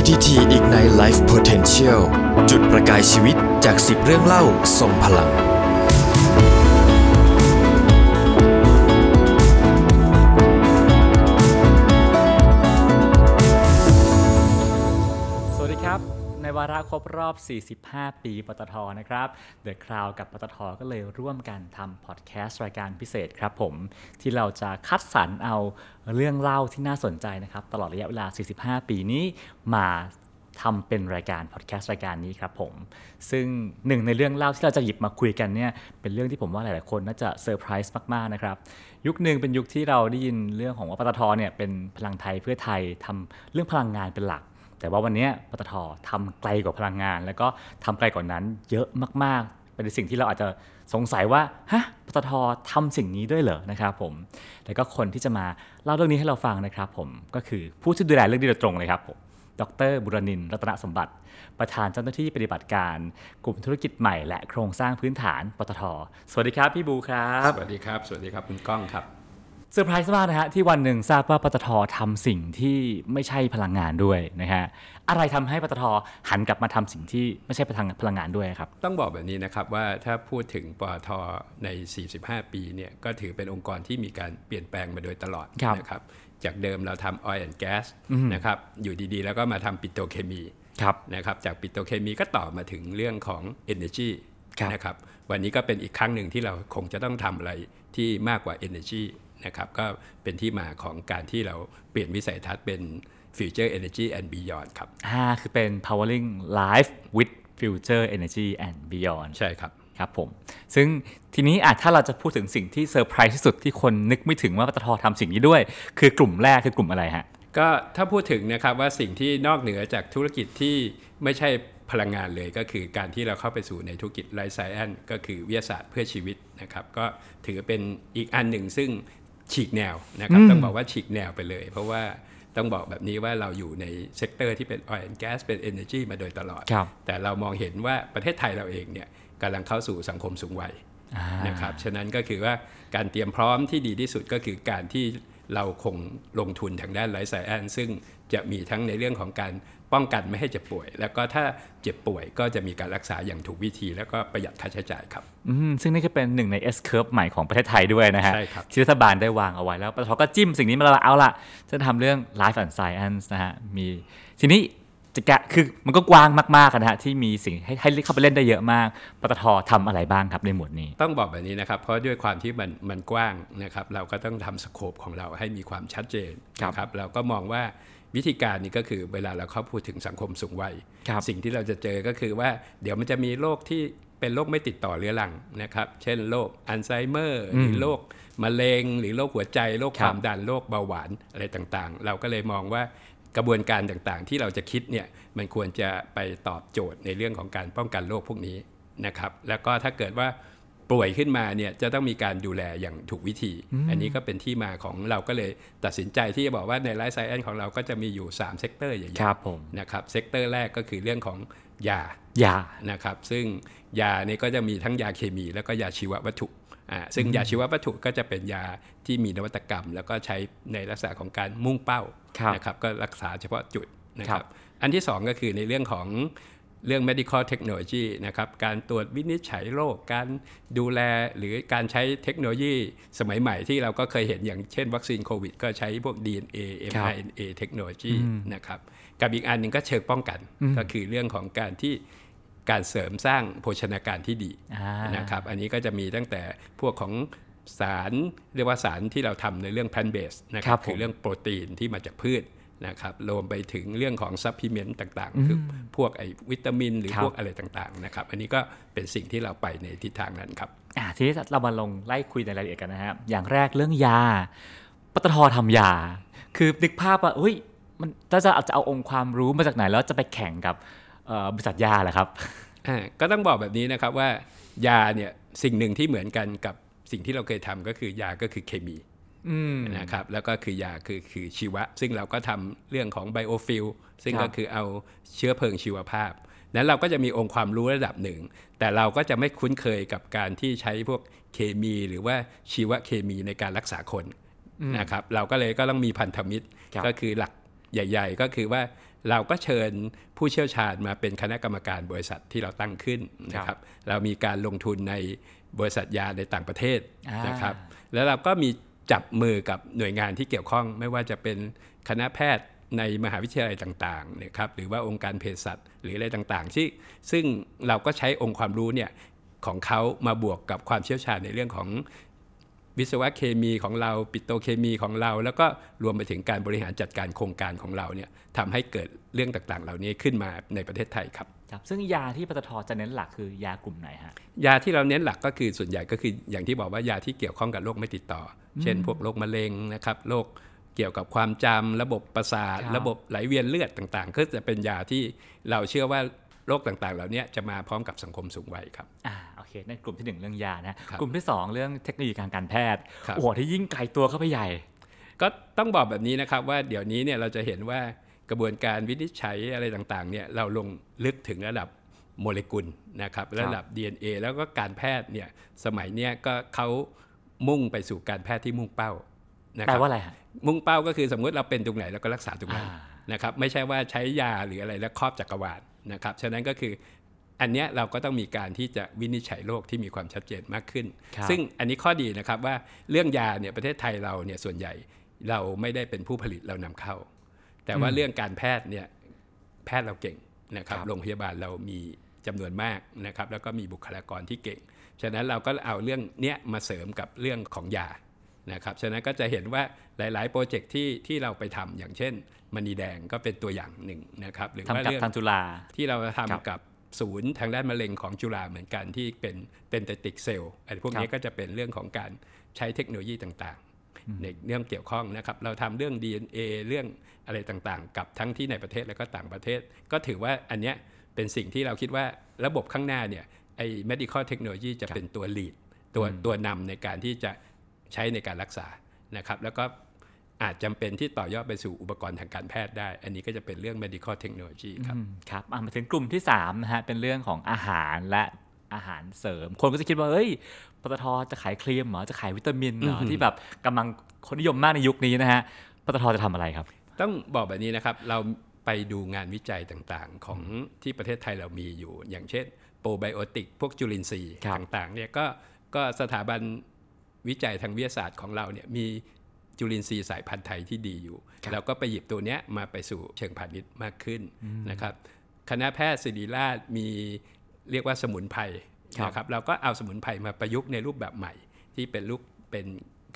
PTT Ignite Life Potential จุดประกายชีวิตจาก 10 เรื่องเล่าทรงพลังาระครบรอบ 45 ปีปตทนะครับ The Cloud กับปตทก็เลยร่วมกันทำพอดแคสต์รายการพิเศษครับผม ที่เราจะคัดสรรเอาเรื่องเล่าที่น่าสนใจนะครับ ตลอดระยะเวลา 45 ปีนี้มาทำเป็นรายการพอดแคสต์รายการนี้ครับผม ซึ่งหนึ่งในเรื่องเล่าที่เราจะหยิบมาคุยกันเนี่ยเป็นเรื่องที่ผมว่าหลาย ๆ คนน่าจะเซอร์ไพรส์มาก ๆ นะครับ ยุคหนึ่งเป็นยุคที่เราได้ยินเรื่องของว่าปตทเนี่ยเป็นพลังไทยเพื่อไทยทำเรื่องพลังงานเป็นหลัก แต่ว่าวันนี้ปตททำไกลกว่าพลังงาน แล้วก็ทำไกลกว่านั้นเยอะมากๆ เป็นสิ่งที่เราอาจจะสงสัยว่าฮะปตททำสิ่งนี้ด้วยเหรอนะครับผมแล้วก็คนที่จะมาเล่าเรื่องนี้ให้เราฟังนะครับผมก็คือผู้ที่ดูแลเรื่องนี้โดยตรงเลยครับผมดรบุรนินร์รัตนสมบัติ ประธานเจ้าหน้าที่ปฏิบัติการกลุ่มธุรกิจใหม่และโครงสร้างพื้นฐานปตท สวัสดีครับ พี่บูครับ สวัสดีครับ สวัสดีครับคุณก้องครับ เซอร์ไพรส์มากนะฮะที่วันหนึ่งทราบว่าปตททำสิ่งที่ไม่ใช่พลังงานด้วยนะฮะอะไรทำให้ปตทหันกลับมาทำสิ่งที่ไม่ใช่พลังพลังงานด้วยครับ ต้องบอกแบบนี้นะครับว่าถ้าพูดถึงปตทใน 45 ปีเนี่ยก็ถือเป็นองค์กรที่มีการเปลี่ยนแปลงมาโดยตลอดครับนะครับจากเดิมเราทำ oil and gas นะครับอยู่ดีๆ แล้วก็มาทำปิโตรเคมีครับนะครับจากปิโตรเคมีก็ต่อมาถึงเรื่องของ energy ครับนะครับวันนี้ก็เป็นอีกครั้งหนึ่งที่เราคงจะต้องทำอะไรที่มากกว่า energy นะครับก็เป็นที่มาของการที่เราเปลี่ยนวิสัยทัศน์เป็น future energy and beyond ครับห้าคือเป็น powering life with future energy and beyond ใช่ครับครับผม ซึ่งทีนี้อะถ้าเราจะพูดถึงสิ่งที่เซอร์ไพรส์ที่สุดที่คนนึกไม่ถึงว่าปตททำสิ่งนี้ด้วย คือกลุ่มแรกคือกลุ่มอะไรฮะ ก็ถ้าพูดถึงนะครับว่าสิ่งที่นอกเหนือจากธุรกิจที่ไม่ใช่พลังงานเลยก็คือการที่เราเข้าไปสู่ในธุรกิจไลฟ์ไซแอนก็คือวิทยาศาสตร์เพื่อชีวิตนะครับ ก็ถือเป็นอีกอันหนึ่งซึ่ง ฉีกแนวนะครับต้องบอกว่าฉีกแนวไปเลย เพราะว่าต้องบอกแบบนี้ว่าเราอยู่ใน sector ที่เป็น oil and gas เป็น energy มาโดยตลอดครับแต่เรามองเห็นว่าประเทศไทยเราเองเนี่ยกำลังเข้าสู่สังคมสูงวัยอ่านะครับ ฉะนั้นก็คือว่าการเตรียมพร้อมที่ดีที่สุดก็คือการที่เราคงลงทุนทางด้าน life science ซึ่งจะมีทั้งในเรื่องของการ ป้องกันไม่ให้เจ็บป่วย แล้วก็ถ้าเจ็บป่วยก็จะมีการรักษาอย่างถูกวิธี แล้วก็ประหยัดค่าใช้จ่ายครับอืมซึ่งนี่ก็เป็นหนึ่งใน S curve ใหม่ของประเทศไทยด้วยนะฮะใช่ครับที่รัฐบาลได้วางเอาไว้แล้วปตทก็จิ้มสิ่งนี้มาแล้วเอาละจะทำเรื่อง life and science นะฮะมีทีนี้จะกะคือมันก็กว้างมากๆนะฮะที่มีสิ่งให้ให้เข้าไปเล่นได้เยอะมากปตททำอะไรบ้างครับในหมวดนี้ ต้องบอกแบบนี้นะครับ เพราะด้วยความที่มันมันกว้างนะครับเราก็ต้องทำสโคปของเราให้มีความชัดเจนครับนะครับเราก็มองว่า วิธีการนี้ก็คือเวลาเราเข้าพูดถึงสังคมสูงวัยครับสิ่งที่เราจะเจอก็คือว่าเดี๋ยวมันจะมีโรคที่เป็นโรคไม่ติดต่อเรื้อรังนะครับ เช่นโรคอัลไซเมอร์หรือโรคมะเร็ง หรือโรคหัวใจโรคครัคบวามดันโรคเบาหวานอะไรต่างๆ เราก็เลยมองว่ากระบวนการต่างๆ ที่เราจะคิดเนี่ยมันควรจะไปตอบโจทย์ในเรื่องของการป้องกันโรคพวกนี้นะครับ แล้วก็ถ้าเกิดว่า ป่วยขึ้นมาเนี่ยจะต้องมีการดูแลอย่างถูกวิธี อันนี้ก็เป็นที่มาของเราก็เลยตัดสินใจที่จะบอกว่าใน life science ของเราก็จะมีอยู่ 3 sector ใหญ่ครับผมๆนะครับ sector แรกก็คือเรื่องของยายานะครับ ซึ่งยาเนี่ยก็จะมีทั้งยาเคมี แล้วก็ยาชีววัตถุอ่าซึ่งยาชีววัตถุก็จะเป็นยาที่มีนวัตกรรม แล้วก็ใช้ในลักษณะของการมุ่งเป้าครับนะครับก็รักษาเฉพาะจุดนะคครัรับบอันที่สองก็คือในเรื่องของ เรื่อง medical technology นะครับ การตรวจวินิจฉัยโรค การดูแลหรือการใช้เทคโนโลยีสมัยใหม่ที่เราก็เคยเห็นอย่างเช่นวัคซีนโควิด ก็ใช้พวก DNA ครับ mRNA เทคโนโลยีนะครับ กับอีกอันหนึ่งก็เชิงป้องกัน ก็คือเรื่องของการที่การเสริมสร้างโภชนาการที่ดีอ่านนะครับ อันนี้ก็จะมีตั้งแต่พวกของสารเรียกว่าสารที่เราทำในเรื่อง plant based นะคครัรับบผมคือเรื่องโปรตีนที่มาจากพืช นะครับรวมไปถึงเรื่องของซัพพลีเมนต์ต่างๆ คือพวกไอวิตามิน หรือครับพวกอะไรต่างๆนะครับอันนี้ก็เป็นสิ่งที่เราไปในทิศทางนั้นครับอ่าทีนี้เรามาลงไล่คุยในรายละเอียดกันนะครับอย่างแรกเรื่องยาปตททำยา คือนึกภาพว่าเฮ้ยมันถ้าจะเอาจะเอาองค์ความรู้มาจากไหนแล้วจะไปแข่งกับเอ่อบริษัทยาเหรอครับอ่าก็ต้องบอกแบบนี้นะครับว่ายาเนี่ยสิ่งหนึ่งที่เหมือนกันกับสิ่งที่เราเคยทำก็คือยาก็คือเคมี นะครับแล้วก็คือยาคือคือชีวะ ซึ่งเราก็ทำเรื่องของไบโอฟิลซึ่งครับก็คือเอาเชื้อเพลิงชีวภาพนั้นเราก็จะมีองค์ความรู้ระดับหนึ่ง แต่เราก็จะไม่คุ้นเคยกับการที่ใช้พวกเคมีหรือว่าชีวเคมีในการรักษาคนนะครับเราก็เลยก็ต้องมีพันธมิตรครับก็คือหลักใหญ่ ๆ ก็คือว่าเราก็เชิญผู้เชี่ยวชาญมาเป็นคณะกรรมการบริษัทที่เราตั้งขึ้นนะคครัรับบเรามีการลงทุนในบริษัทยาในต่างประเทศอ่านนะครับ แล้วเราก็มี จับมือกับหน่วยงานที่เกี่ยวข้อง ไม่ว่าจะเป็นคณะแพทย์ในมหาวิทยาลัยต่างๆนะครับหรือว่าองค์การเภสัชหรืออะไรต่างๆ ที่ซึ่งเราก็ใช้องค์ความรู้เนี่ยของเขามาบวกกับความเชี่ยวชาญในเรื่องของวิศวะเคมีของเรา ปิโตเคมีของเรา แล้วก็รวมไปถึงการบริหารจัดการโครงการของเราเนี่ยทำให้เกิดเรื่องต่างๆ เหล่านี้ขึ้นมาในประเทศไทยครับ ครับซึ่งยาที่ปตทจะเน้นหลักคือยากลุ่มไหนฮะยาที่เราเน้นหลักก็คือส่วนใหญ่ก็คืออย่างที่บอกว่ายาที่เกี่ยวข้องกับโรคไม่ติดต่ออเช่น พวกโรคมะเร็งนะครับโรคเกี่ยวกับความจำระบบประสาทครับระบบไหลเวียนเลือดต่างๆ ก็จะเป็นยาที่เราเชื่อว่าโรคต่างๆ เหล่านี้จะมาพร้อมกับสังคมสูงวัยครับอ่าโอเคนั่นกลุ่มที่หนึ่งเรื่องยานะครับกลุ่มที่สองเรื่องเทคโนโลยีทางการแพทย์ครับโอ้โหที่ยิ่งไกลตัวเข้าไปใหญ่ ก็ต้องบอกแบบนี้นะครับว่าเดี๋ยวนี้เนี่ยเราจะเห็นว่า กระบวนการวินิจฉัยอะไรต่างๆเนี่ยเราลงลึกถึงระดับโมเลกุลนะครับระดับ DNA แล้วก็การแพทย์เนี่ยสมัยเนี้ยก็เขามุ่งไปสู่การแพทย์ที่มุ่งเป้านะคแปลรับว่าอะไรฮะมุ่งเป้าก็คือสมมุติเราเป็นตรงไหนเราก็รักษาตรงนั้นอ่านะครับไม่ใช่ว่าใช้ยาหรืออะไรแล้วครอบจักรวาลนะครับฉะนั้นก็คืออันเนี้ยเราก็ต้องมีการที่จะวินิจฉัยโรคที่มีความชัดเจนมากขึ้นครับซึ่งอันนี้ข้อดีนะครับว่าเรื่องยาเนี่ยประเทศไทยเราเนี่ยส่วนใหญ่เราไม่ได้เป็นผู้ผลิตเรานำเข้า แต่ว่าเรื่องการแพทย์เนี่ยแพทย์เราเก่งนะครับครับโรงพยาบาลเรามีจำนวนมากนะครับแล้วก็มีบุคลากรที่เก่ง ฉะนั้นเราก็เอาเรื่องเนี้ยมาเสริมกับเรื่องของยานะครับฉะนั้นก็จะเห็นว่าหลาย ๆ โปรเจกต์ที่ที่เราไปทำอย่างเช่นมณีแดงก็เป็นตัวอย่างหนึ่งนะครับหรือว่าทำกับเรื่องทางจุฬาที่เราครับทำกับศูนย์ทางด้านมะเร็งของจุฬาเหมือนกันที่เป็นเป็น dendritic cell อะไรพวกนี้ครับก็จะเป็นเรื่องของการใช้เทคโนโลยีต่างๆ ในเรื่องเกี่ยวข้องนะครับ เราทำเรื่อง DNA เรื่องอะไรต่างๆ กับทั้งที่ในประเทศและก็ต่างประเทศ ก็ถือว่าอันเนี้ยเป็นสิ่งที่เราคิดว่าระบบข้างหน้าเนี่ยไอ้ medical technology จะเป็นตัว lead ตัวตัวนำในการที่จะใช้ในการรักษานะครับ แล้วก็อาจจำเป็นที่ต่อยอดไปสู่อุปกรณ์ทางการแพทย์ได้ อันนี้ก็จะเป็นเรื่อง medical technology ครับอืมครับอะมาถึงกลุ่มที่3นะฮะ เป็นเรื่องของอาหารและ อาหารเสริม คนก็จะคิดว่าเอ้ยปตทจะขายครีมเหรอจะขายวิตามินเหรอที่แบบกำลังคนนิยมมากในยุคนี้นะฮะปตทจะทำอะไรครับ ต้องบอกแบบนี้นะครับเราไปดูงานวิจัยต่างๆ ของที่ประเทศไทยเรามีอยู่ อย่างเช่นโปรไบโอติกพวกจุลินทรีย์ครับต่างๆเนี่ยก็ก็สถาบันวิจัยทางวิทยาศาสตร์ของเราเนี่ยมีจุลินทรีย์สายพันธุ์ไทยที่ดีอยู่ เราก็ไปหยิบตัวเนี้ยมาไปสู่เชิงพาณิชย์มากขึ้นนะครับ คณะแพทย์ศิริราชมี เรียกว่าสมุนไพรครับนะครับเราก็เอาสมุนไพรมาประยุกต์ในรูปแบบใหม่ ที่เป็นรูปเป็น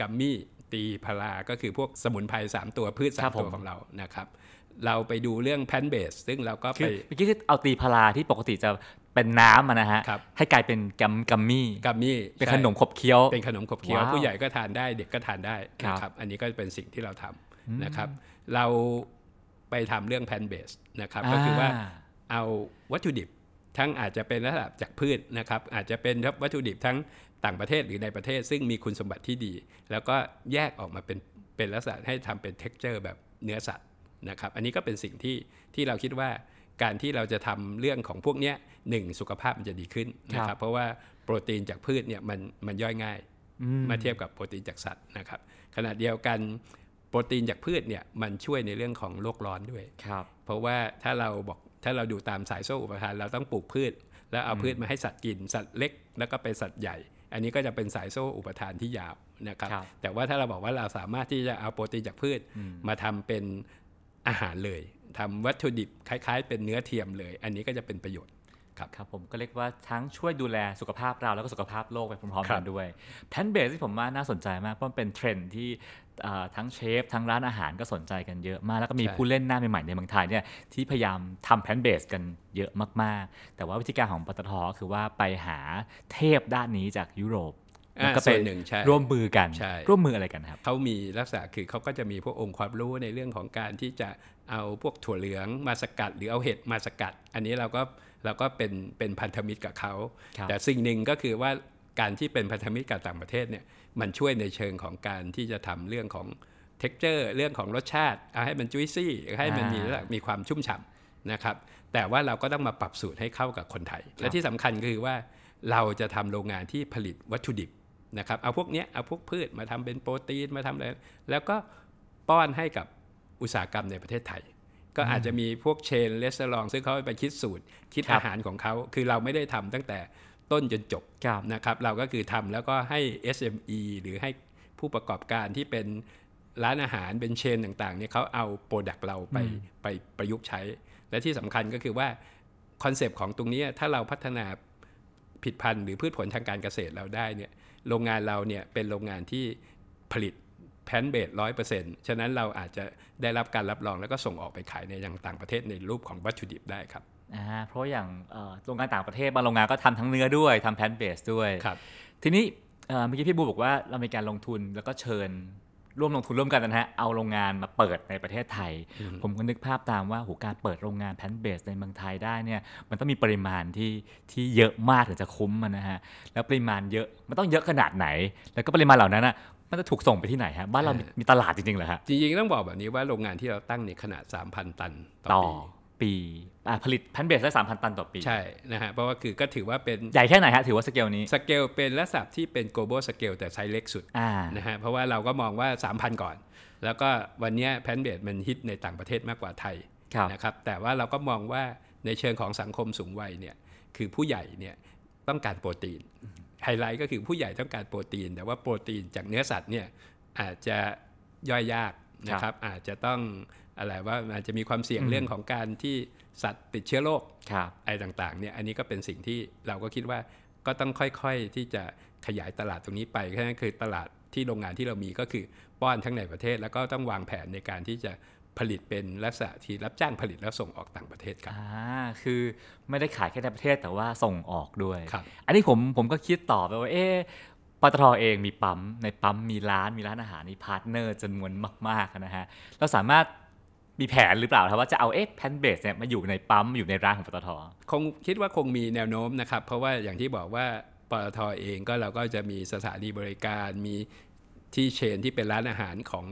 กัมมี่ตรีผลาก็คือพวกสมุนไพรสามตัวพืชสามครับผมตัวของเรานะครับ เราไปดูเรื่อง plant-based ซึ่งเราก็คือไปเมื่อกี้คือเอาตรีผลาที่ปกติจะเป็นน้ำอะนะฮะครับให้กลายเป็น gum gummy gummy เป็นใช่ขนมขบเคี้ยว เป็นขนมขบเคี้ยวว้าวผู้ใหญ่ก็ทานได้เด็กก็ทานได้ครับนะครับ อันนี้ก็เป็นสิ่งที่เราทำนะครับ เราไปทำเรื่อง plant-based นะครับ ก็คือว่าอ่าเอาวัตถุดิบ ทั้งอาจจะเป็นระดับจากพืชนะครับอาจจะเป็นวัตถุดิบทั้งต่างประเทศหรือในประเทศ ซึ่งมีคุณสมบัติที่ดี แล้วก็แยกออกมาเป็นเป็นลักษณะให้ทำเป็น t e x t อร์แบบเนื้อสัตว์นะครับอันนี้ก็เป็นสิ่งที่ที่เราคิดว่าการที่เราจะทำเรื่องของพวกเนี้ยหนึ่งสุขภาพมันจะดีขึ้นนะคครัรับบเพราะว่าโปรตีนจากพืชเนี่ยมันมันย่อยง่ายอืมมาเทียบกับโปรตีนจากสัตว์นะครับขณะเดียวกันโปรตีนจากพืชเนี่ยมันช่วยในเรื่องของโลกร้อนด้วยครับเพราะว่าถ้าเราบอก ถ้าเราดูตามสายโซ่อุปทาน เราต้องปลูกพืช แล้วเอาพืชมาให้สัตว์กิน สัตว์เล็ก แล้วก็ไปสัตว์ใหญ่ อันนี้ก็จะเป็นสายโซ่อุปทานที่ยาวนะครับครับแต่ว่าถ้าเราบอกว่าเราสามารถที่จะเอาโปรตีนจากพืชมาทำเป็นอาหารเลยทำวัตถุดิบคล้าย ๆ เป็นเนื้อเทียมเลย อันนี้ก็จะเป็นประโยชน์ ครับผมก็เรียกว่าทั้งช่วยดูแลสุขภาพเราแล้วก็สุขภาพโลกไปพร้อมๆครักับนด้วยแพนเบสที่ผมว่าน่าสนใจมากเพราะมันเป็นเทรนด์ที่เอ่อทั้งเชฟทั้งร้านอาหารก็สนใจกันเยอะมาก แล้วก็มีใช่ผู้เล่นหน้าใหม่ๆในเมืองไทยเนี่ยที่พยายามทำแพนเบสกันเยอะมากๆ แต่ว่าวิธีการของปตทก็คือว่าไปหาเทพด้านนี้จากยุโรปอ่าแล้วก็ไปส่วนหนึ่งใช่ร่วมมือกันใช่ร่วมมืออะไรกันครับเขามีลักษณะคือเขาก็จะมีพวกองค์ความรู้ในเรื่องของการที่จะเอาพวกถั่วเหลืองมาสกัด หรือเอาเห็ดมาสกัด อันนี้เราก็ เราก็เป็นเป็นพันธมิตรกับเขาครับแต่สิ่งหนึ่งก็คือว่าการที่เป็นพันธมิตรกับต่างประเทศเนี่ยมันช่วยในเชิงของการที่จะทำเรื่องของ t e x t อร์เรื่องของรสชาติเอาให้มันจุ้ยซี่ให้มันมีอ่ามีความชุ่มฉ่ำนะครับแต่ว่าเราก็ต้องมาปรับสูตรให้เข้ากับคนไทย และที่สำคัญก็คือว่าเราจะทำโรงงานที่ผลิตวัตถุดิบนะครับเอาพวกเนี้ยเอาพวกพืชมาทำเป็นโปรตีนมาทำอะไรแล้วก็ป้อนให้กับอุตสาหกรรมในประเทศไทย ก็อาจจะมีพวกเชนเลสเตอรองซึ่งเขาไปคิดสูตรคิดครับอาหารของเขา คือเราไม่ได้ทำตั้งแต่ต้นจนจบครับนะครับเราก็คือทำแล้วก็ให้ SME หรือให้ผู้ประกอบการที่เป็นร้านอาหารเป็น chain ต่างๆเนี่ยเขาเอา product เราไปไปประยุกต์ใช้ และที่สำคัญก็คือว่าคอนเซปต์ของตรงเนี้ยถ้าเราพัฒนาพืชพันธุ์หรือพืชผลทางการเกษตรเราได้เนี่ยโรงงานเราเนี่ยเป็นโรงงานที่ผลิต plant-based ร้อยเปอร์เซ็นต์ฉะนั้นเราอาจจะได้รับการรับรองแล้วก็ส่งออกไปขายในยังต่างประเทศในรูปของวัตถุดิบได้ครับอ่าเพราะอย่างเอ่อโรงงานต่างประเทศบางโรงงานก็ทำทั้งเนื้อด้วยทำ plant-based ด้วยครับทีนี้เอ่อเมื่อกี้พี่บูบอกว่าเรามีการลงทุนแล้วก็เชิญร่วมลงทุนร่วมกันนะฮะเอาโรงงานมาเปิดในประเทศไทย ผมก็นึกภาพตามว่าโหการเปิดโรงงาน plant-based ในเมืองไทยได้เนี่ยมันต้องมีปริมาณที่ที่เยอะมากถึงจะคุ้มมันนะฮะแล้วปริมาณเยอะมันต้องเยอะขนาดไหน แล้วก็ปริมาณเหล่านั้นอะ มันจะถูกส่งไปที่ไหนฮะบ้านเรามีมีตลาดจริงๆเหรอฮะจริงๆต้องบอกแบบนี้ว่าโรงงานที่เราตั้งในขนาด 3,000 ตันต่ต่ออปีปีอ่าผลิต plant-based ได้สามพันตันต่อปี ใช่นะฮะเพราะว่าคือก็ถือว่าเป็น ใหญ่แค่ไหนฮะ ถือว่าสเกลนี้ สเกลเป็นลักษณะที่เป็น global scale แต่ไซส์เล็กสุดอ่านะฮะเพราะว่าเราก็มองว่า 3,000 ก่อน แล้วก็วันเนี้ย plant-based มันฮิตในต่างประเทศมากกว่าไทยครับนะครับแต่ว่าเราก็มองว่าในเชิงของสังคมสูงวัยเนี่ยคือผู้ใหญ่เนี่ยต้องการโปรตีน ไฮไลท์ก็คือผู้ใหญ่ต้องการโปรตีน แต่ว่าโปรตีนจากเนื้อสัตว์เนี่ยอาจจะย่อยยากนะครับอาจจะต้องอะไรว่าอาจจะมีความเสี่ยงเรื่องของการที่สัตว์ติดเชื้อโรคครับอะไรต่างๆเนี่ยอันนี้ก็เป็นสิ่งที่เราก็คิดว่าก็ต้องค่อยๆที่จะขยายตลาดตรงนี้ไปฉะนั้นคือตลาดที่โรงงานที่เรามีก็คือป้อนทั้งในประเทศ แล้วก็ต้องวางแผนในการที่จะ ผลิตเป็นลักษณะที่รับจ้างผลิตแล้วส่งออกต่างประเทศครับอ่าคือไม่ได้ขายแค่ในประเทศแต่ว่าส่งออกด้วยครับอันนี้ผมผมก็คิดต่อไปว่าเอ๊ะปตทเองมีปั๊มในปั๊มมีร้านมีร้านอาหารมี partner จำนวนมากๆนะฮะเราสามารถมีแผนหรือเปล่าครับว่าจะเอาเอ๊ะ plant-based เนี่ยมาอยู่ในปั๊มอยู่ในร้านของปตทคงคิดว่าคงมีแนวโน้มนะครับ เพราะว่าอย่างที่บอกว่าปตทเองก็เราก็จะมีสถานีบริการมีที่ chain ที่เป็นร้านอาหารของ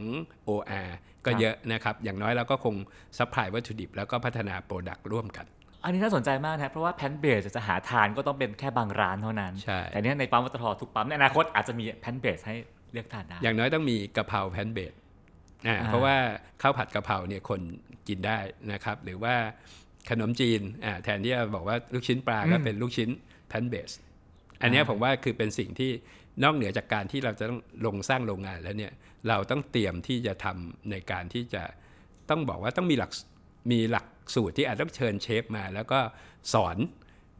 OR ก็ครับเยอะนะครับ อย่างน้อยเราก็คง supply วัตถุดิบแล้วก็พัฒนา product ร่วมกัน อันนี้น่าสนใจมากนะเพราะว่า plant-based จะหาทานก็ต้องเป็นแค่บางร้านเท่านั้นใช่แต่เนี้ยในปั๊มปตททุกปั๊มในอนาคตอาจจะมี plant-based ให้เลือกทานได้ อย่างน้อยต้องมีกะเพรา plant-based อ่าอ่าเพราะว่าข้าวผัดกะเพราเนี่ยคนกินได้นะครับ หรือว่าขนมจีนอ่าแทนที่จะบอกว่าลูกชิ้นปลาก็เป็นลูกชิ้น plant-based อันเนี้ยผมว่าคือเป็นสิ่งที่ นอกเหนือจากการที่เราจะต้องลงสร้างโรงงานแล้วเนี่ยเราต้องเตรียมที่จะทำในการที่จะต้องบอกว่าต้องมีหลักมีหลักสูตรที่อาจต้องเชิญเชฟมา แล้วก็สอน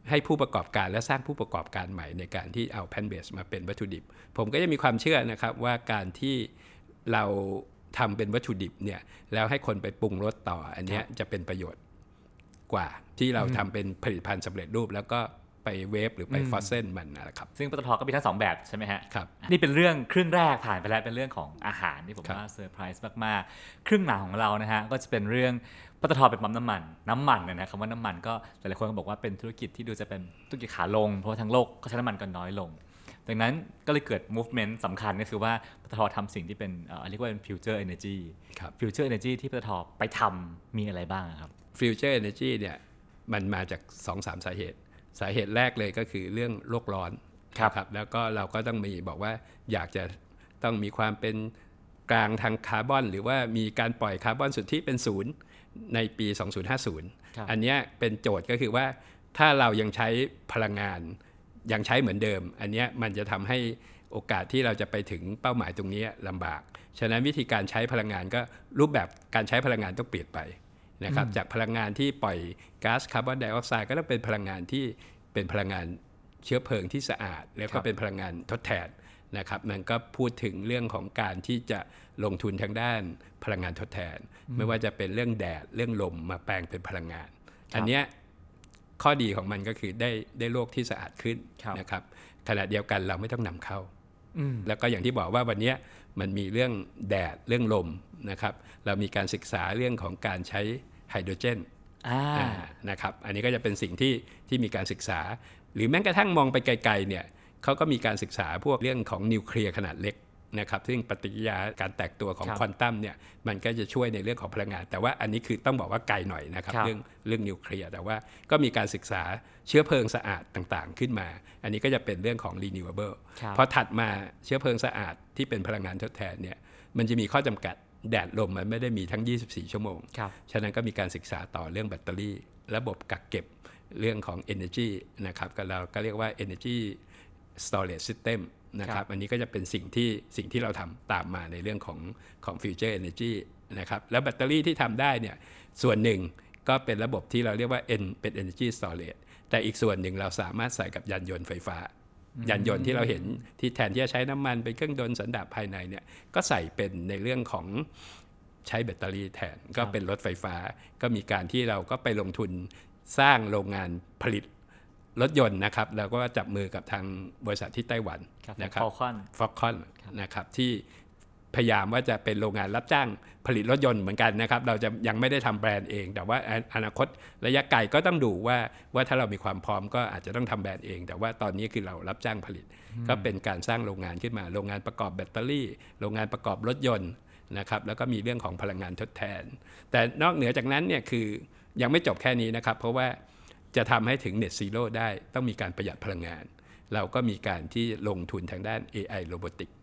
ให้ผู้ประกอบการและสร้างผู้ประกอบการใหม่ในการที่เอา plant-based มาเป็นวัตถุดิบ ผมก็จะมีความเชื่อนะครับว่าการที่เราทำเป็นวัตถุดิบเนี่ยแล้วให้คนไปปรุงรสต่ออันนี้จะเป็นประโยชน์กว่าที่เราทำเป็นผลิตภัณฑ์สำเร็จรูปแล้วก็ ไป wave หรือไป frozen มันนะครับ ซึ่งปตทก็มีทั้งสองแบบใช่ไหมฮะครับนี่เป็นเรื่องครึ่งแรกผ่านไปแล้วเป็นเรื่องของอาหารที่ผมครับว่าเซอร์ไพรส์มากๆ ครึ่งหลังของเรานะฮะก็จะเป็นเรื่องปตทเป็นปั๊มน้ำมัน น้ำมันเนี่ยนะคำว่าน้ำมันก็หลายๆคนก็บอกว่าเป็นธุรกิจที่ดูจะเป็นธุรกิจขาลง เพราะว่าทั้งโลกก็ใช้น้ำมันกันน้อยลง ดังนั้นก็เลยเกิด movement สำคัญก็คือว่าปตททำสิ่งที่เป็นเอ่อเรียกว่าเป็น future energy ครับ future energy ที่ปตทไปทำมีอะไรบ้างอะครับ future energy เนี่ยมันมาจาก2-3สามสาเหตุ สาเหตุแรกเลยก็คือเรื่องโลกร้อนครับนะแล้วก็เราก็ต้องมีบอกว่าอยากจะต้องมีความเป็นกลางทางคาร์บอน หรือว่ามีการปล่อยคาร์บอนสุทธิเป็นศูนย์ในปีครับ2050 อันเนี้ยเป็นโจทย์ก็คือว่าถ้าเรายังใช้พลังงานยังใช้เหมือนเดิม อันเนี้ยมันจะทำให้โอกาสที่เราจะไปถึงเป้าหมายตรงนี้ลำบาก ฉะนั้นวิธีการใช้พลังงานก็รูปแบบการใช้พลังงานต้องเปลี่ยนไป นะครับจากพลังงานที่ปล่อยก๊าซคาร์บอนไดออกไซด์ก็ต้องเป็นพลังงานที่เป็นพลังงานเชื้อเพลิงที่สะอาด แล้วคก็รับเป็นพลังงานทดแทนนะครับมันก็พูดถึงเรื่องของการที่จะลงทุนทางด้านพลังงานทดแทน ไม่ว่าจะเป็นเรื่องแดดเรื่องลมมาแปลงเป็นพลังงาน อันเนี้ยข้อดีของมันก็คือได้ได้โลกที่สะอาดขึ้นครับนะครับขณะเดียวกันเราไม่ต้องนำเข้าอืมแล้วก็อย่างที่บอกว่าวันเนี้ยมันมีเรื่องแดดเรื่องลมนะครับ เรามีการศึกษาเรื่องของการใช้ ไฮโดรเจนอ่าอ่านะครับอันนี้ก็จะเป็นสิ่งที่ที่มีการศึกษา หรือแม้กระทั่งมองไปไกลๆเนี่ยเขาก็มีการศึกษาพวกเรื่องของนิวเคลียร์ขนาดเล็กนะครับซึ่งปฏิกิริยาการแตกตัวของครับควอนตัมเนี่ยมันก็จะช่วยในเรื่องของพลังงาน แต่ว่าอันนี้คือต้องบอกว่าไกลหน่อยนะครับครับเรื่องเรื่องนิวเคลียร์แต่ว่าก็มีการศึกษาเชื้อเพลิงสะอาดต่างๆ ขึ้นมา อันนี้ก็จะเป็นเรื่องของ renewable ครับพอถัดมาเชื้อเพลิงสะอาดที่เป็นพลังงานทดแทนเนี่ยมันจะมีข้อจำกัด แดดลมมันไม่ได้มีทั้ง 24 ชั่วโมงครับฉะนั้นก็มีการศึกษาต่อเรื่องแบตเตอรี่ ระบบกักเก็บเรื่องของ energy นะครับก็เราก็เรียกว่า energy storage system นะคครัรับบอันนี้ก็จะเป็นสิ่งที่สิ่งที่เราทำตามมาในเรื่องของของ future energy นะครับแล้วแบตเตอรี่ที่ทำได้เนี่ยส่วนหนึ่งก็เป็นระบบที่เราเรียกว่า N เป็น energy storage แต่อีกส่วนหนึ่งเราสามารถใส่กับยานยนต์ไฟฟ้า ยานยนต์ที่เราเห็นที่แทนที่จะใช้น้ำมันเป็นเครื่องยนต์สันดาปภายในเนี่ยก็ใส่เป็นในเรื่องของใช้แบตเตอรี่แทนก็เป็นรถไฟฟ้า ก็มีการที่เราก็ไปลงทุนสร้างโรงงานผลิตรถยนต์นะครับ แล้วก็จับมือกับทางบริษัทที่ไต้หวันครับนะครับ Falcon ฟ็อกคอนนะครับที่ พยายามว่าจะเป็นโรงงานรับจ้างผลิตรถยนต์เหมือนกันนะครับ เราจะยังไม่ได้ทำแบรนด์เอง แต่ว่าออนาคตระยะไกลก็ต้องดูว่าว่าถ้าเรามีความพร้อมก็อาจจะต้องทำแบรนด์เอง แต่ว่าตอนนี้คือเรารับจ้างผลิต ก็เป็นการสร้างโรงงานขึ้นมา โรงงานประกอบแบตเตอรี่ โรงงานประกอบรถยนต์นะครับ แล้วก็มีเรื่องของพลังงานทดแทน แต่นอกเหนือจากนั้นเนี่ยคือยังไม่จบแค่นี้นะครับ เพราะว่าจะทำให้ถึง Net Zero ได้ต้องมีการประหยัดพลังงาน เราก็มีการที่ลงทุนทางด้าน AI Robotic เ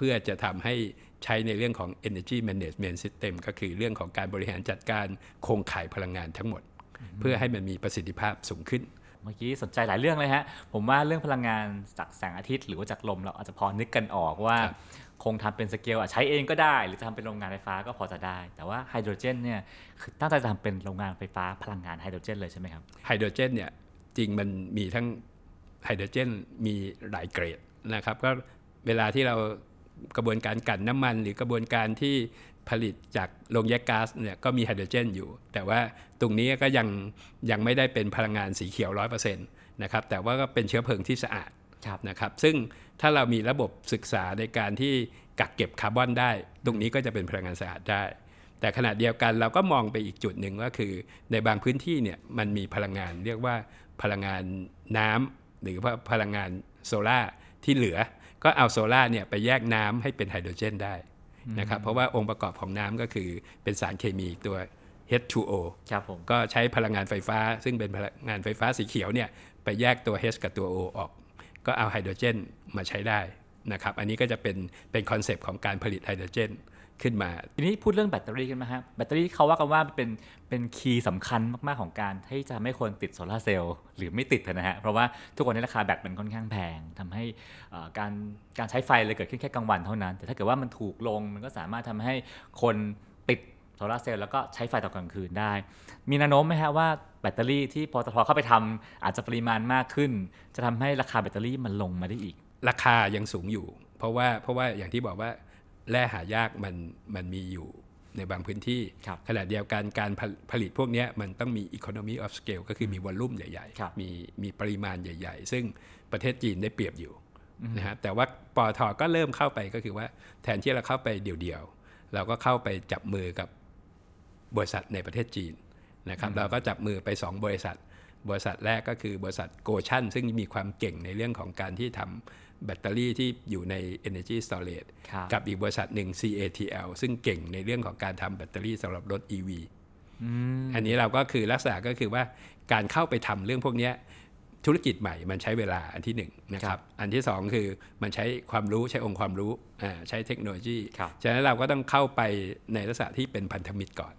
พื่อจะทำให้ใช้ในเรื่องของ Energy Management System ก็คือเรื่องของการบริหารจัดการโครงข่ายพลังงานทั้งหมด เพื่อให้มันมีประสิทธิภาพสูงขึ้นเมื่อกี้สนใจหลายเรื่องเลยฮะ ผมว่าเรื่องพลังงานจากแสงอาทิตย์ หรือว่าจากลมเราอาจจะพอนึกกันออกว่าครับคงทำเป็นสเกลอะใช้เองก็ได้ หรือจะทำเป็นโรงงานไฟฟ้าก็พอจะได้ แต่ว่าไฮโดรเจนเนี่ยคือตั้งใจจะทำเป็นโรงงานไฟฟ้าพลังงานไฮโดรเจนเลยใช่ไหมครับไฮโดรเจนเนี่ยจริงมันมีทั้งไฮโดรเจนมีหลายเกรดนะครับก็เวลาที่เรา กระบวนการกลั่นน้ำมัน หรือกระบวนการที่ผลิตจากโรงแยกก๊าซเนี่ยก็มีไฮโดรเจนอยู่ แต่ว่าตรงนี้ก็ยังยังไม่ได้เป็นพลังงานสีเขียวร้อยเปอร์เซ็นต์นะครับแต่ว่าก็เป็นเชื้อเพลิงที่สะอาดครับนะครับซึ่งถ้าเรามีระบบศึกษาในการที่กักเก็บคาร์บอนได้ ตรงนี้ก็จะเป็นพลังงานสะอาดได้ แต่ขณะเดียวกันเราก็มองไปอีกจุดหนึ่งว่าคือ ในบางพื้นที่เนี่ยมันมีพลังงานเรียกว่าพลังงานน้ำหรือว่าพลังงานโซลา่าที่เหลือ ก็เอาโซลา่าเนี่ยไปแยกน้ำให้เป็นไฮโดรเจนได้นะครับเพราะว่าองค์ประกอบของน้ำก็คือเป็นสารเคมีตัว H2O ครับผมก็ใช้พลังงานไฟฟ้า ซึ่งเป็นพลังงานไฟฟ้าสีเขียวเนี่ยไปแยกตัว H กับตัว O ออก ก็เอาไฮโดรเจนมาใช้ได้นะครับอันนี้ก็จะเป็นเป็นคอนเซปต์ของการผลิตไฮโดรเจน ขึ้นมา ทีนี้พูดเรื่องแบตเตอรี่กันไหมฮะ แบตเตอรี่เขาว่ากันว่าเป็นเป็น key สำคัญมากๆของการที่จะไม่ควรติดโซลาร์เซลล์หรือไม่ติดนะฮะ เพราะว่าทุกวันนี้ราคาแบตมันค่อนข้างแพงทำให้เอ่อการการใช้ไฟเลยเกิดขึ้นแค่กลางวันเท่านั้น แต่ถ้าเกิดว่ามันถูกลงมันก็สามารถทำให้คนติดโซลาร์เซลล์แล้วก็ใช้ไฟตอนกลางคืนได้ มีแนวโน้มไหมฮะว่าแบตเตอรี่ที่ปตทเข้าไปทำอาจจะปริมาณมากขึ้น จะทำให้ราคาแบตเตอรี่มันลงมาได้อีก ราคายังสูงอยู่ เพราะว่าเพราะว่าอย่างที่บอกว่า แร่หายากมันมันมีอยู่ในบางพื้นที่ครับขณะเดียวกันการผลผลิตพวกเนี้ยมันต้องมี economy of scale ก็คือมีวอลลุ่มใหญ่ครับๆมีมีปริมาณใหญ่ ๆ ซึ่งประเทศจีนได้เปรียบอยู่นะฮะแต่ว่าปอทก็เริ่มเข้าไปก็คือว่าแทนที่เราเข้าไปเดี่ยวๆ เราก็เข้าไปจับมือกับบริษัทในประเทศจีนนะครับเราก็จับมือไป 2 บริษัท บริษัทแรกก็คือบริษัทโกชั่นซึ่งมีความเก่งในเรื่องของการที่ทำ แบตเตอรี่ที่อยู่ใน Energy Storage ครับกับอีกบริษัทหนึ่ง CATL ซึ่งเก่งในเรื่องของการทำแบตเตอรี่สำหรับรถ EV อันนี้เราก็คือลักษณะก็คือว่าการเข้าไปทำเรื่องพวกเนี้ยธุรกิจใหม่มันใช้เวลาอันที่หนึ่งนะคครัรับบอันที่สองคือมันใช้ความรู้ใช้องค์ความรู้อ่าใช้เทคโนโลยีครับฉะนั้นเราก็ต้องเข้าไปในลักษณะที่เป็นพันธมิตรก่อน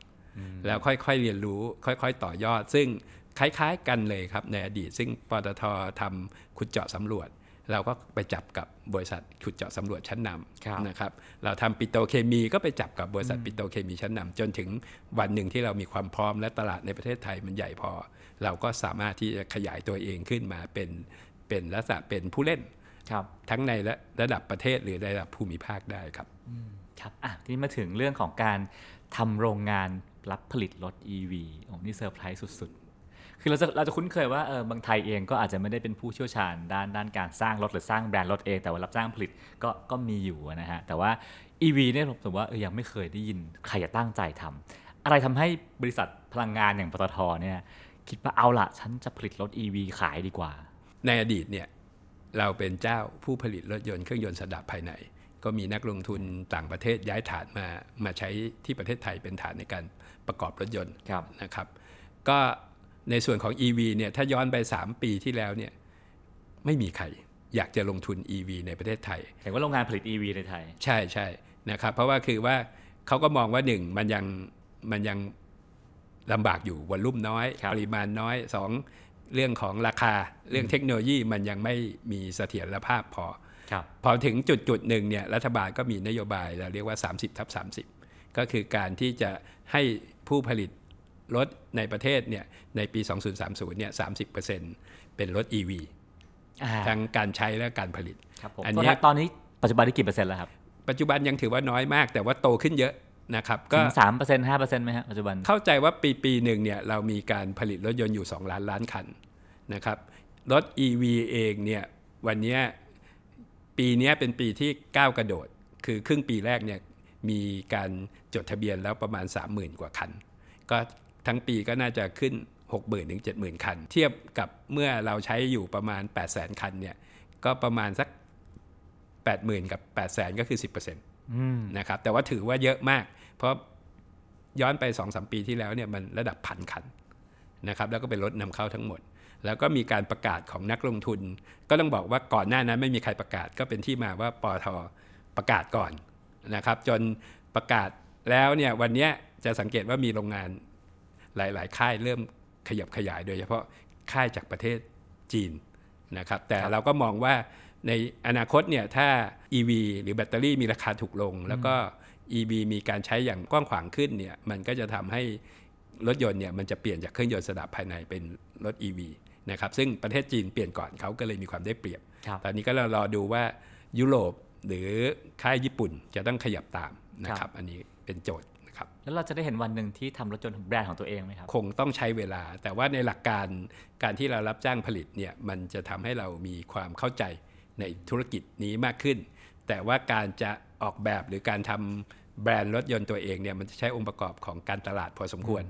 แล้วค่อยๆเรียนรู้ค่อยๆต่อยอด ซึ่งคล้ายๆกันเลยครับในอดีต ซึ่งปตททำขุดเจาะสำรวจ เราก็ไปจับกับบริษัทขุดเจาะสำรวจชั้นนครับำนะครับเราทำปิโตรเคมีก็ไปจับกับบริษัทปิโตรเคมีชั้นนำจนถึงวันหนึ่งที่เรามีความพร้อมและตลาดในประเทศไทยมันใหญ่พอ เราก็สามารถที่จะขยายตัวเองขึ้นมาเป็นเป็นลักษณะเป็นผู้เล่นครับทั้งในระระดับประเทศหรือระดับภูมิภาคได้ครับครับอะทีนี้มาถึงเรื่องของการทำโรงงานรับผลิตรถ EV โอ้นี่เซอร์ไพรส์สุดๆ คือเราจะเราจะคุ้นเคยว่าเออบางไทยเองก็อาจจะไม่ได้เป็นผู้เชี่ยวชาญด้านด้านการสร้างรถหรือสร้างแบรนด์รถเอง แต่ว่ารับจ้างผลิตก็ก็มีอยู่นะฮะแต่ว่า EV เนี่ยผมถือว่าเออยังไม่เคยได้ยินใครจะตั้งใจทำอะไรทำให้บริษัทพลังงานอย่างปตทเนี่ยคิดว่าเอาละฉันจะผลิตรถ EV ขายดีกว่า ในอดีตเนี่ยเราเป็นเจ้าผู้ผลิตรถยนต์เครื่องยนต์สดับภายใน ก็มีนักลงทุนต่างประเทศย้ายฐานมามาใช้ที่ประเทศไทยเป็นฐานในการประกอบรถยนต์ครับนะครับ ก็ ในส่วนของ EV เนี่ยถ้าย้อนไป 3 ปีที่แล้วเนี่ยไม่มีใครอยากจะลงทุน EV ในประเทศไทยเห็นว่าโรงงานผลิต EV ในไทย ใช่ใช่นะครับเพราะว่าคือว่าเขาก็มองว่าหนึ่งมันยังมันยังลำบากอยู่วอลลุ่มน้อยครับปริมาณน้อยสองเรื่องของราคาเรื่องเทคโนโลยีมันยังไม่มีเสถียรภาพพอครับพอถึงจุดจุดหนึ่งเนี่ยรัฐบาลก็มีนโยบายเราเรียกว่า 30ทับ30 ก็คือการที่จะให้ผู้ผลิต รถในประเทศเนี่ยในปี 2030เนี่ย30%เป็นรถ EV อ่าทั้งการใช้และการผลิตครับผมอันโทษเนี้ยนะตอนนี้ปัจจุบันได้กี่เปอร์เซ็นต์แล้วครับ ปัจจุบันยังถือว่าน้อยมาก แต่ว่าโตขึ้นเยอะนะครับก็ถึงสามเปอร์เซ็นต์ห้าเปอร์เซ็นต์ไหมฮะปัจจุบัน เข้าใจว่าปีปีหนึ่งเนี่ยเรามีการผลิตรถยนต์อยู่ 2 ล้านล้านคันนะครับรถ EV เองเนี่ยวันเนี้ยปีเนี้ยเป็นปีที่ก้าวกระโดด คือครึ่งปีแรกเนี่ยมีการจดทะเบียนแล้วประมาณ 30,000 กว่าคัน ก็ ทั้งปีก็น่าจะขึ้น 60,000ถึง70,000 คัน เทียบกับเมื่อเราใช้อยู่ประมาณ 800,000 คันเนี่ยก็ประมาณสัก 80,000 กับ 800,000 ก็คือ 10%อืมนะครับแต่ว่าถือว่าเยอะมาก เพราะย้อนไป2อสปีที่แล้วเนี่ยมันระดับพันคันนะครับแล้วก็เป็นรถนำเข้าทั้งหมด แล้วก็มีการประกาศของนักลงทุน ก็ต้องบอกว่าก่อนหน้านั้นไม่มีใครประกาศก็เป็นที่มาว่าปอทประกาศก่อนนะครับจนประกาศแล้วเนี่ยวันเนี้ยจะสังเกตว่ามีโรงงาน หลาย ๆ ค่ายเริ่มขยับขยายโดยเฉพาะค่ายจากประเทศจีนนะครับแต่เราก็มองว่าในอนาคตเนี่ยถ้า EV หรือแบตเตอรี่มีราคาถูกลง แล้วก็ EV มีการใช้อย่างกว้างขวางขึ้นเนี่ยมันก็จะทำให้รถยนต์เนี่ยมันจะเปลี่ยนจากเครื่องยนต์สดับภายในเป็นรถ EV นะครับซึ่งประเทศจีนเปลี่ยนก่อนเขาก็เลยมีความได้เปรียบครับตอนนี้ก็เรารอดูว่ายุโรปหรือค่ายญี่ปุ่นจะต้องขยับตามนะคครัรับบอันนี้เป็นโจทย์นะครับ แล้วเราจะได้เห็นวันหนึ่งที่ทำรถยนต์แบรนด์ของตัวเองไหมครับ คงต้องใช้เวลา แต่ว่าในหลักการการที่เรารับจ้างผลิตเนี่ยมันจะทำให้เรามีความเข้าใจในธุรกิจนี้มากขึ้น แต่ว่าการจะออกแบบหรือการทำแบรนด์รถยนต์ตัวเองเนี่ยมันจะใช้องค์ประกอบของการตลาดพอสมควร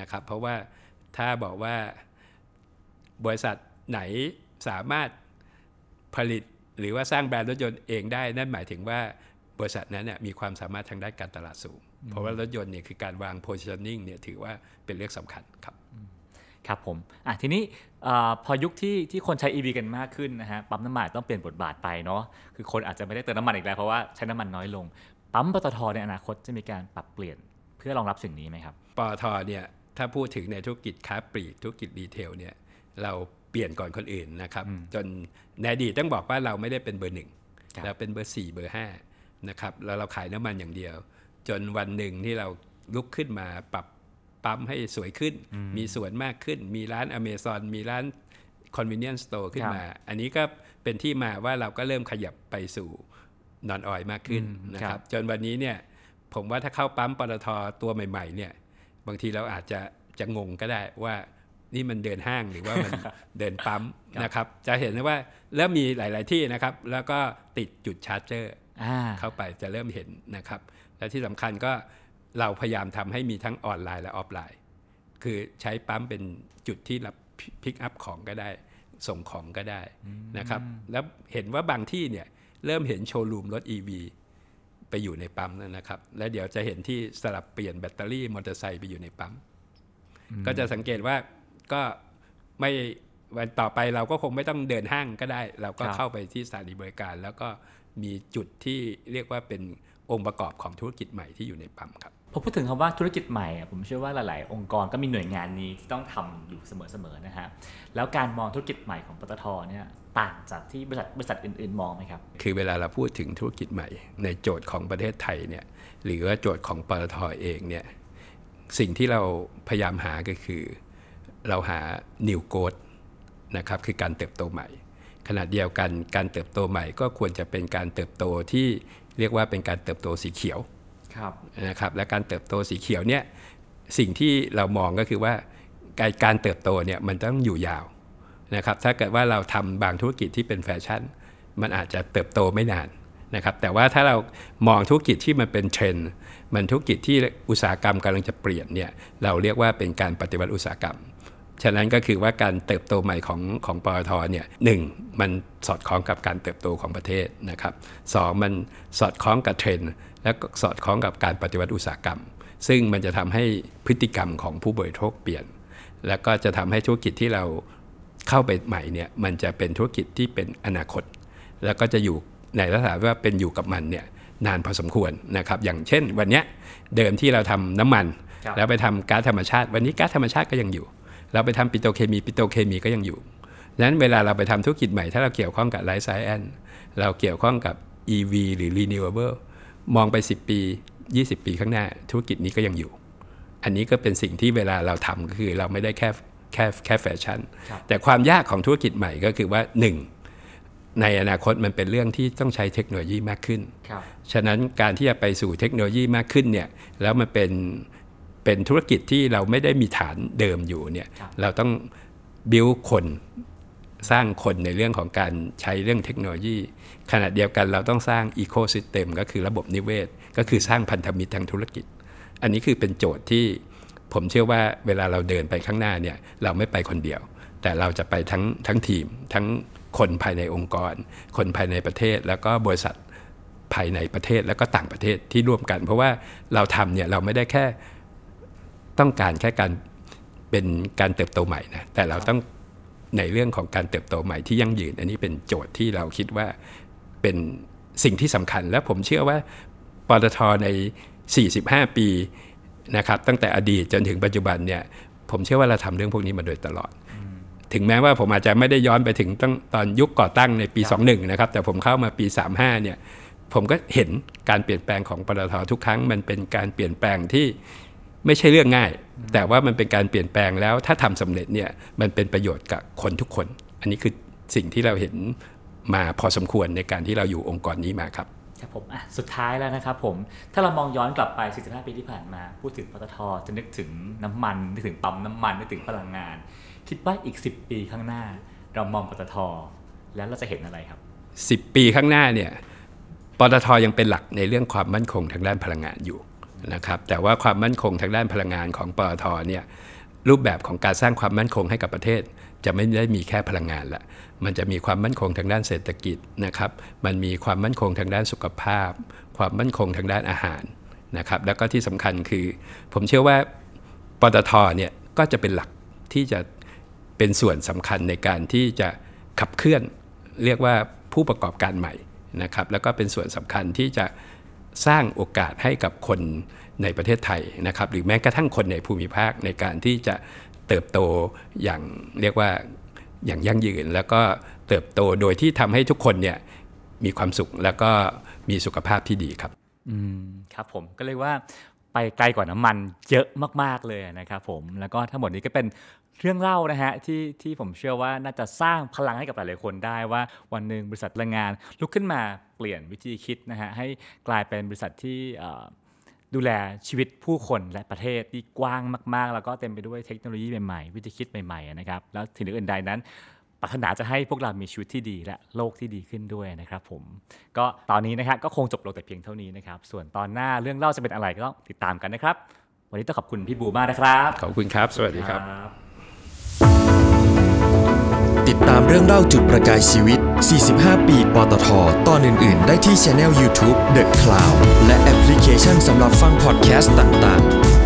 นะครับ เพราะว่าถ้าบอกว่าบริษัทไหนสามารถผลิตหรือว่าสร้างแบรนด์รถยนต์เองได้ นั่นหมายถึงว่าบริษัทนั้นเนี่ยมีความสามารถทางด้านการตลาดสูง เพราะว่ารถยนต์เนี่ยคือการวาง positioning เนี่ยถือว่าเป็นเรื่องสำคัญครับครับผมอะทีนี้อาพอยุคที่ที่คนใช้ EV กันมากขึ้นนะฮะปั๊มน้ำมันต้องเปลี่ยนบทบาทไปเนาะคือคนอาจจะไม่ได้เติมน้ำมันอีกแล้วเพราะว่าใช้น้ำมันน้อยลง ปั๊มปตทในอนาคตจะมีการปรับเปลี่ยนเพื่อรองรับสิ่งนี้ไหมครับปตทเนี่ยถ้าพูดถึงในธุรกิจค้าปลีกธุรกิจรีเทลเนี่ยเราเปลี่ยนก่อนคนอื่นนะครับ จนในอดีตต้องบอกว่าเราไม่ได้เป็นเบอร์หนึ่งครับเราเป็นเบอร์สี่เบอร์ห้านะครับแล้วเราขายน้ำมันอย่างเดียว จนวันหนึ่งที่เราลุกขึ้นมาปรับปั๊มให้สวยขึ้น มีสวนมากขึ้น มีร้านอเมซอนมีร้าน convenience store ขึ้นมา อันนี้ก็เป็นที่มาว่าเราก็เริ่มขยับไปสู่non-oil มากขึ้นอืมนะครับจนวันนี้เนี่ยผมว่าถ้าเข้าปั๊มปตทตัวใหม่ ๆ เนี่ย บางทีเราอาจจะจะงงก็ได้ว่านี่มันเดินห้างหรือว่ามันเดินปั๊มนะครับ จะเห็นได้ว่าเริ่มมีหลาย ๆที่นะครับ แล้วก็ติดจุด charger อ่าเข้าไปจะเริ่มเห็นนะครับ และที่สำคัญก็เราพยายามทำให้มีทั้งออนไลน์และออฟไลน์ คือใช้ปั๊มเป็นจุดที่รับ pick up ของก็ได้ ส่งของก็ได้นะครับ แล้วเห็นว่าบางที่เนี่ยเริ่มเห็นโชว์รูมรถ EV ไปอยู่ในปั๊มแล้วนะครับ และเดี๋ยวจะเห็นที่สลับเปลี่ยนแบตเตอรี่มอเตอร์ไซค์ไปอยู่ในปั๊ม ก็จะสังเกตว่าก็ไม่วันต่อไปเราก็คงไม่ต้องเดินห้างก็ได้ เราก็ครับเข้าไปที่สถานีบริการ แล้วก็มีจุดที่เรียกว่าเป็น องค์ประกอบของธุรกิจใหม่ที่อยู่ในปั๊มครับพอพูดถึงคำว่าธุรกิจใหม่อะผมเชื่อว่าหลาย ๆ องค์กรก็มีหน่วยงานนี้ที่ต้องทำอยู่เสมอ ๆ นะฮะแล้วการมองธุรกิจใหม่ของปตทเนี่ยต่างจากที่บริษัทบริษัทอื่น ๆ มองไหมครับ คือเวลาเราพูดถึงธุรกิจใหม่ ในโจทย์ของประเทศไทยเนี่ยหรือว่าโจทย์ของปตทเองเนี่ยสิ่งที่เราพยายามหาก็คือ เราหา new growth นะครับคือการเติบโตใหม่ขณะเดียวกันการเติบโตใหม่ก็ควรจะเป็นการเติบโตที่ เรียกว่าเป็นการเติบโตสีเขียวครับนะครับและการเติบโตสีเขียวเนี่ยสิ่งที่เรามองก็คือว่าการการเติบโตเนี่ยมันต้องอยู่ยาวนะครับถ้าเกิดว่าเราทำบางธุรกิจที่เป็นแฟชั่น มันอาจจะเติบโตไม่นานนะครับแต่ว่าถ้าเรามองธุรกิจที่มันเป็นเทรนด์มันธุรกิจที่อุตสาหกรรมกำลังจะเปลี่ยนเนี่ยเราเรียกว่าเป็นการปฏิวัติอุตสาหกรรม ฉะนั้นก็คือว่าการเติบโตใหม่ของของปตทเนี่ยหนึ่งมันสอดคล้องกับการเติบโตของประเทศนะครับสองมันสอดคล้องกับเทรนด์และก็สอดคล้องกับการปฏิวัติอุตสาหกรรม ซึ่งมันจะทำให้พฤติกรรมของผู้บริโภคเปลี่ยน แล้วก็จะทำให้ธุรกิจที่เราเข้าไปใหม่เนี่ยมันจะเป็นธุรกิจที่เป็นอนาคต แล้วก็จะอยู่ในลักษณะว่าเป็นอยู่กับมันเนี่ยนานพอสมควรนะครับอย่างเช่นวันเนี้ยเดิมที่เราทำน้ำมันครับแล้วไปทำก๊าซธรรมชาติ วันนี้ก๊าซธรรมชาติก็ยังอยู่ เราไปทำปิโตรเคมีปิโตรเคมีก็ยังอยู่ดังนั้นเวลาเราไปทำธุรกิจใหม่ ถ้าเราเกี่ยวข้องกับ life scienceเราเกี่ยวข้องกับ EV หรือ Renewable มองไป 10 ปี 20 ปีข้างหน้า ธุรกิจนี้ก็ยังอยู่ อันนี้ก็เป็นสิ่งที่เวลาเราทำก็คือเราไม่ได้แค่แค่แค่แฟชั่นครับแต่ความยากของธุรกิจใหม่ก็คือว่า 1. ในอนาคตมันเป็นเรื่องที่ต้องใช้เทคโนโลยีมากขึ้นครับฉะนั้นการที่จะไปสู่เทคโนโลยีมากขึ้นเนี่ยแล้วมันเป็น เป็นธุรกิจที่เราไม่ได้มีฐานเดิมอยู่เนี่ยครับเราต้องบิวคนสร้างคนในเรื่องของการใช้เรื่องเทคโนโลยี ขณะเดียวกันเราต้องสร้างอีโค y ิสเต็มก็คือระบบนิเวศ ก็คือสร้างพันธมิตรทางธุรกิจ อันนี้คือเป็นโจทย์ที่ผมเชื่อว่าเวลาเราเดินไปข้างหน้าเนี่ยเราไม่ไปคนเดียว แต่เราจะไปทั้งทั้งทีม ทั้งคนภายในองค์กร คนภายในประเทศ แล้วก็บริษัทภายในประเทศแล้วก็ต่างประเทศที่ร่วมกัน เพราะว่าเราทำเนี่ยเราไม่ได้แค่ ต้องการแค่การเป็นการเติบโตใหม่นะแต่เราต้องในเรื่องของการเติบโตใหม่ที่ยั่งยืน อันนี้เป็นโจทย์ที่เราคิดว่าเป็นสิ่งที่สำคัญ และผมเชื่อว่าปตทใน 45 ปีนะครับตั้งแต่อดีตจนถึงปัจจุบันเนี่ยผมเชื่อว่าเราทำเรื่องพวกนี้มาโดยตลอด ถึงแม้ว่าผมอาจจะไม่ได้ย้อนไปถึงตั้งตอนยุคก่อตั้งในปี 21 นะครับ แต่ผมเข้ามาปี 35 เนี่ยผมก็เห็นการเปลี่ยนแปลงของปตททุกครั้งมันเป็นการเปลี่ยนแปลงที่ ไม่ใช่เรื่องง่าย แต่ว่ามันเป็นการเปลี่ยนแปลงแล้ว ถ้าทำสำเร็จเนี่ยมันเป็นประโยชน์กับคนทุกคน อันนี้คือสิ่งที่เราเห็นมาพอสมควรในการที่เราอยู่องค์กรนี้มาครับครับผมอะสุดท้ายแล้วนะครับผม ถ้าเรามองย้อนกลับไป 45 ปีที่ผ่านมา พูดถึงปตท จะนึกถึงน้ำมัน นึกถึงปั๊มน้ำมัน นึกถึงพลังงาน คิดว่าอีก 10 ปีข้างหน้า เรามองปตท แล้วเราจะเห็นอะไรครับ 10 ปีข้างหน้าเนี่ย ปตทยังเป็นหลักในเรื่องความมั่นคงทางด้านพลังงานอยู่ นะครับแต่ว่าความมั่นคงทางด้านพลังงานของปตทเนี่ยรูปแบบของการสร้างความมั่นคงให้กับประเทศ จะไม่ได้มีแค่พลังงานละมันจะมีความมั่นคงทางด้านเศรษฐกิจนะครับมันมีความมั่นคงทางด้านสุขภาพ ความมั่นคงทางด้านอาหารนะครับแล้วก็ที่สำคัญคือ ผมเชื่อว่าปตทเนี่ยก็จะเป็นหลักที่จะเป็นส่วนสำคัญในการที่จะขับเคลื่อนเรียกว่าผู้ประกอบการใหม่นะครับแล้วก็เป็นส่วนสำคัญที่จะ สร้างโอกาสให้กับคนในประเทศไทยนะครับหรือแม้กระทั่งคนในภูมิภาคในการที่จะเติบโตอย่างเรียกว่าอย่างยั่งยืน แล้วก็เติบโตโดยที่ทำให้ทุกคนเนี่ยมีความสุขแล้วก็มีสุขภาพที่ดีครับอืมครับผมก็เลยว่า ไปไกลกว่าน้ำมันเยอะมาก ๆเลยนะครับผมแล้วก็ทั้งหมดนี้ก็เป็นเรื่องเล่านะฮะที่ที่ผมเชื่อว่าน่าจะสร้างพลังให้กับหลายๆคนได้ว่าวันหนึ่งบริษัทพลังงานลุกขึ้นมาเปลี่ยนวิธีคิดนะฮะให้กลายเป็นบริษัทที่ดูแลชีวิตผู้คนและประเทศที่กว้างมาก ๆ แล้วก็เต็มไปด้วยเทคโนโลยีใหม่ๆ วิธีคิดใหม่ๆนะครับแล้วถึงอื่นใดนั้น ปรารถนาจะให้พวกเรามีชีวิตที่ดีและโลกที่ดีขึ้นด้วยนะครับผม ก็ตอนนี้นะครับก็คงจบลงแต่เพียงเท่านี้นะครับ ส่วนตอนหน้าเรื่องเล่าจะเป็นอะไรก็ต้องติดตามกันนะครับ วันนี้ต้องขอบคุณพี่บูมากนะครับ ขอบคุณครับ สวัสดีครับบติดตามเรื่องเล่าจุดประกายชีวิต 45 ปี ปตท ตอนอื่น ๆ ได้ที่ channel YouTube The Cloud และแอปพลิเคชันสำหรับฟังพอดแคสต์ต่าง ๆ